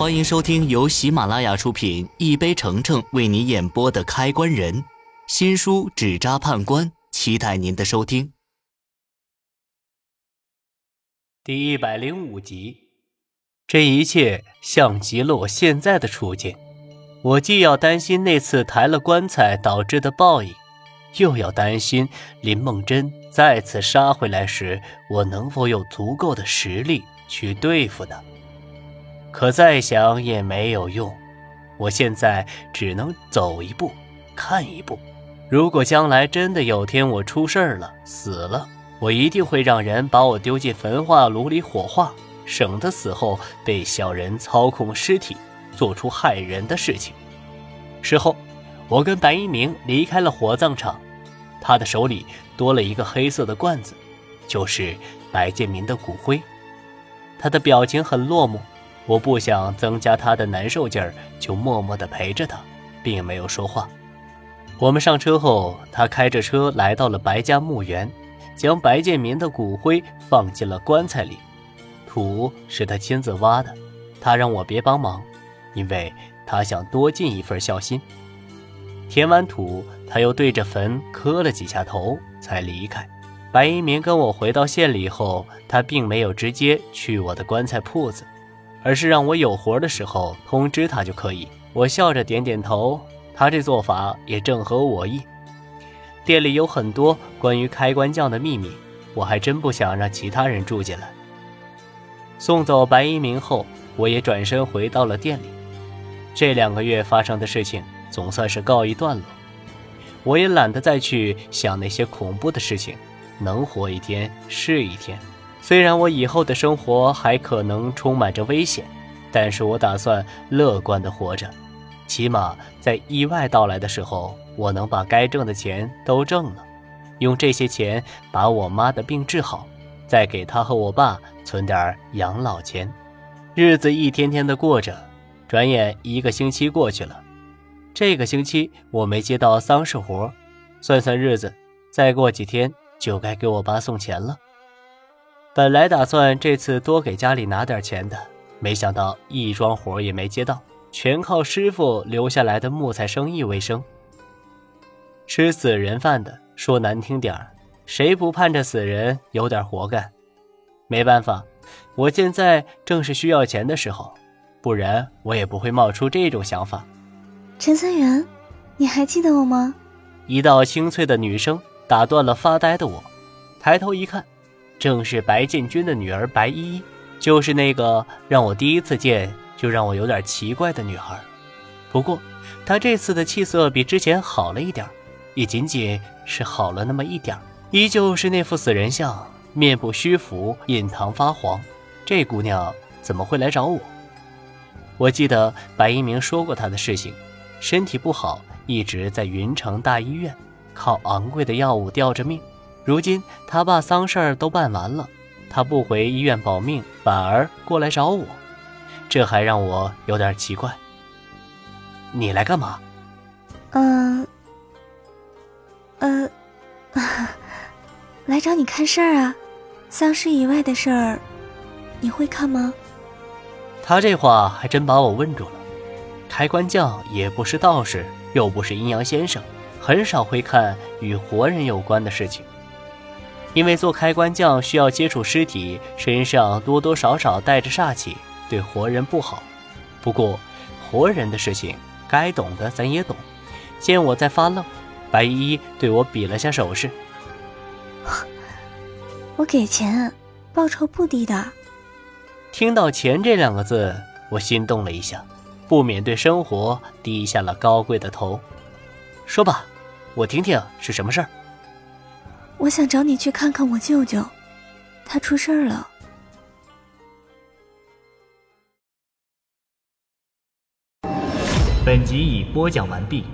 欢迎收听由喜马拉雅出品、一杯橙橙为你演播的《开关人》新书《纸扎判官》，期待您的收听。第一百零五集，这一切像极了我现在的处境。我既要担心那次抬了棺材导致的报应，又要担心林梦真再次杀回来时，我能否有足够的实力去对付他。可再想也没有用，我现在只能走一步，看一步。如果将来真的有天我出事了，死了，我一定会让人把我丢进焚化炉里火化，省得死后被小人操控尸体，做出害人的事情。事后，我跟白一鸣离开了火葬场，他的手里多了一个黑色的罐子，就是白建民的骨灰。他的表情很落寞。我不想增加他的难受劲儿，就默默地陪着他，并没有说话。我们上车后，他开着车来到了白家墓园，将白建民的骨灰放进了棺材里。土是他亲自挖的，他让我别帮忙，因为他想多尽一份孝心。填完土，他又对着坟磕了几下头，才离开。白一鸣跟我回到县里后，他并没有直接去我的棺材铺子。而是让我有活的时候通知他就可以。我笑着点点头，他这做法也正合我意。店里有很多关于开关匠的秘密，我还真不想让其他人住进来。送走白一鸣后，我也转身回到了店里。这两个月发生的事情总算是告一段落，我也懒得再去想那些恐怖的事情，能活一天是一天。虽然我以后的生活还可能充满着危险，但是我打算乐观的活着，起码在意外到来的时候，我能把该挣的钱都挣了，用这些钱把我妈的病治好，再给她和我爸存点养老钱。日子一天天的过着，转眼一个星期过去了，这个星期我没接到丧事活，算算日子，再过几天就该给我爸送钱了。本来打算这次多给家里拿点钱的，没想到一桩活也没接到，全靠师傅留下来的木材生意为生。吃死人饭的，说难听点儿，谁不盼着死人有点活干？没办法，我现在正是需要钱的时候，不然我也不会冒出这种想法。陈三元，你还记得我吗？一道清脆的女声打断了发呆的我，抬头一看。正是白建军的女儿白依依，就是那个让我第一次见就让我有点奇怪的女孩。不过，她这次的气色比之前好了一点，也仅仅是好了那么一点，依旧是那副死人相，面部虚浮，印堂发黄。这姑娘怎么会来找我？我记得白一鸣说过她的事情，身体不好，一直在云城大医院，靠昂贵的药物吊着命。如今他爸丧事儿都办完了，他不回医院保命，反而过来找我，这还让我有点奇怪。你来干嘛？嗯，呃，来找你看事儿啊。丧事以外的事儿，你会看吗？他这话还真把我问住了。开棺匠也不是道士，又不是阴阳先生，很少会看与活人有关的事情。因为做开关匠需要接触尸体，身上多多少少带着煞气，对活人不好。不过，活人的事情该懂的咱也懂。见我在发愣，白依依对我比了下手势。我给钱，报酬不低的。听到“钱”这两个字，我心动了一下，不免对生活低下了高贵的头。说吧，我听听是什么事儿。我想找你去看看我舅舅，他出事儿了。本集已播讲完毕。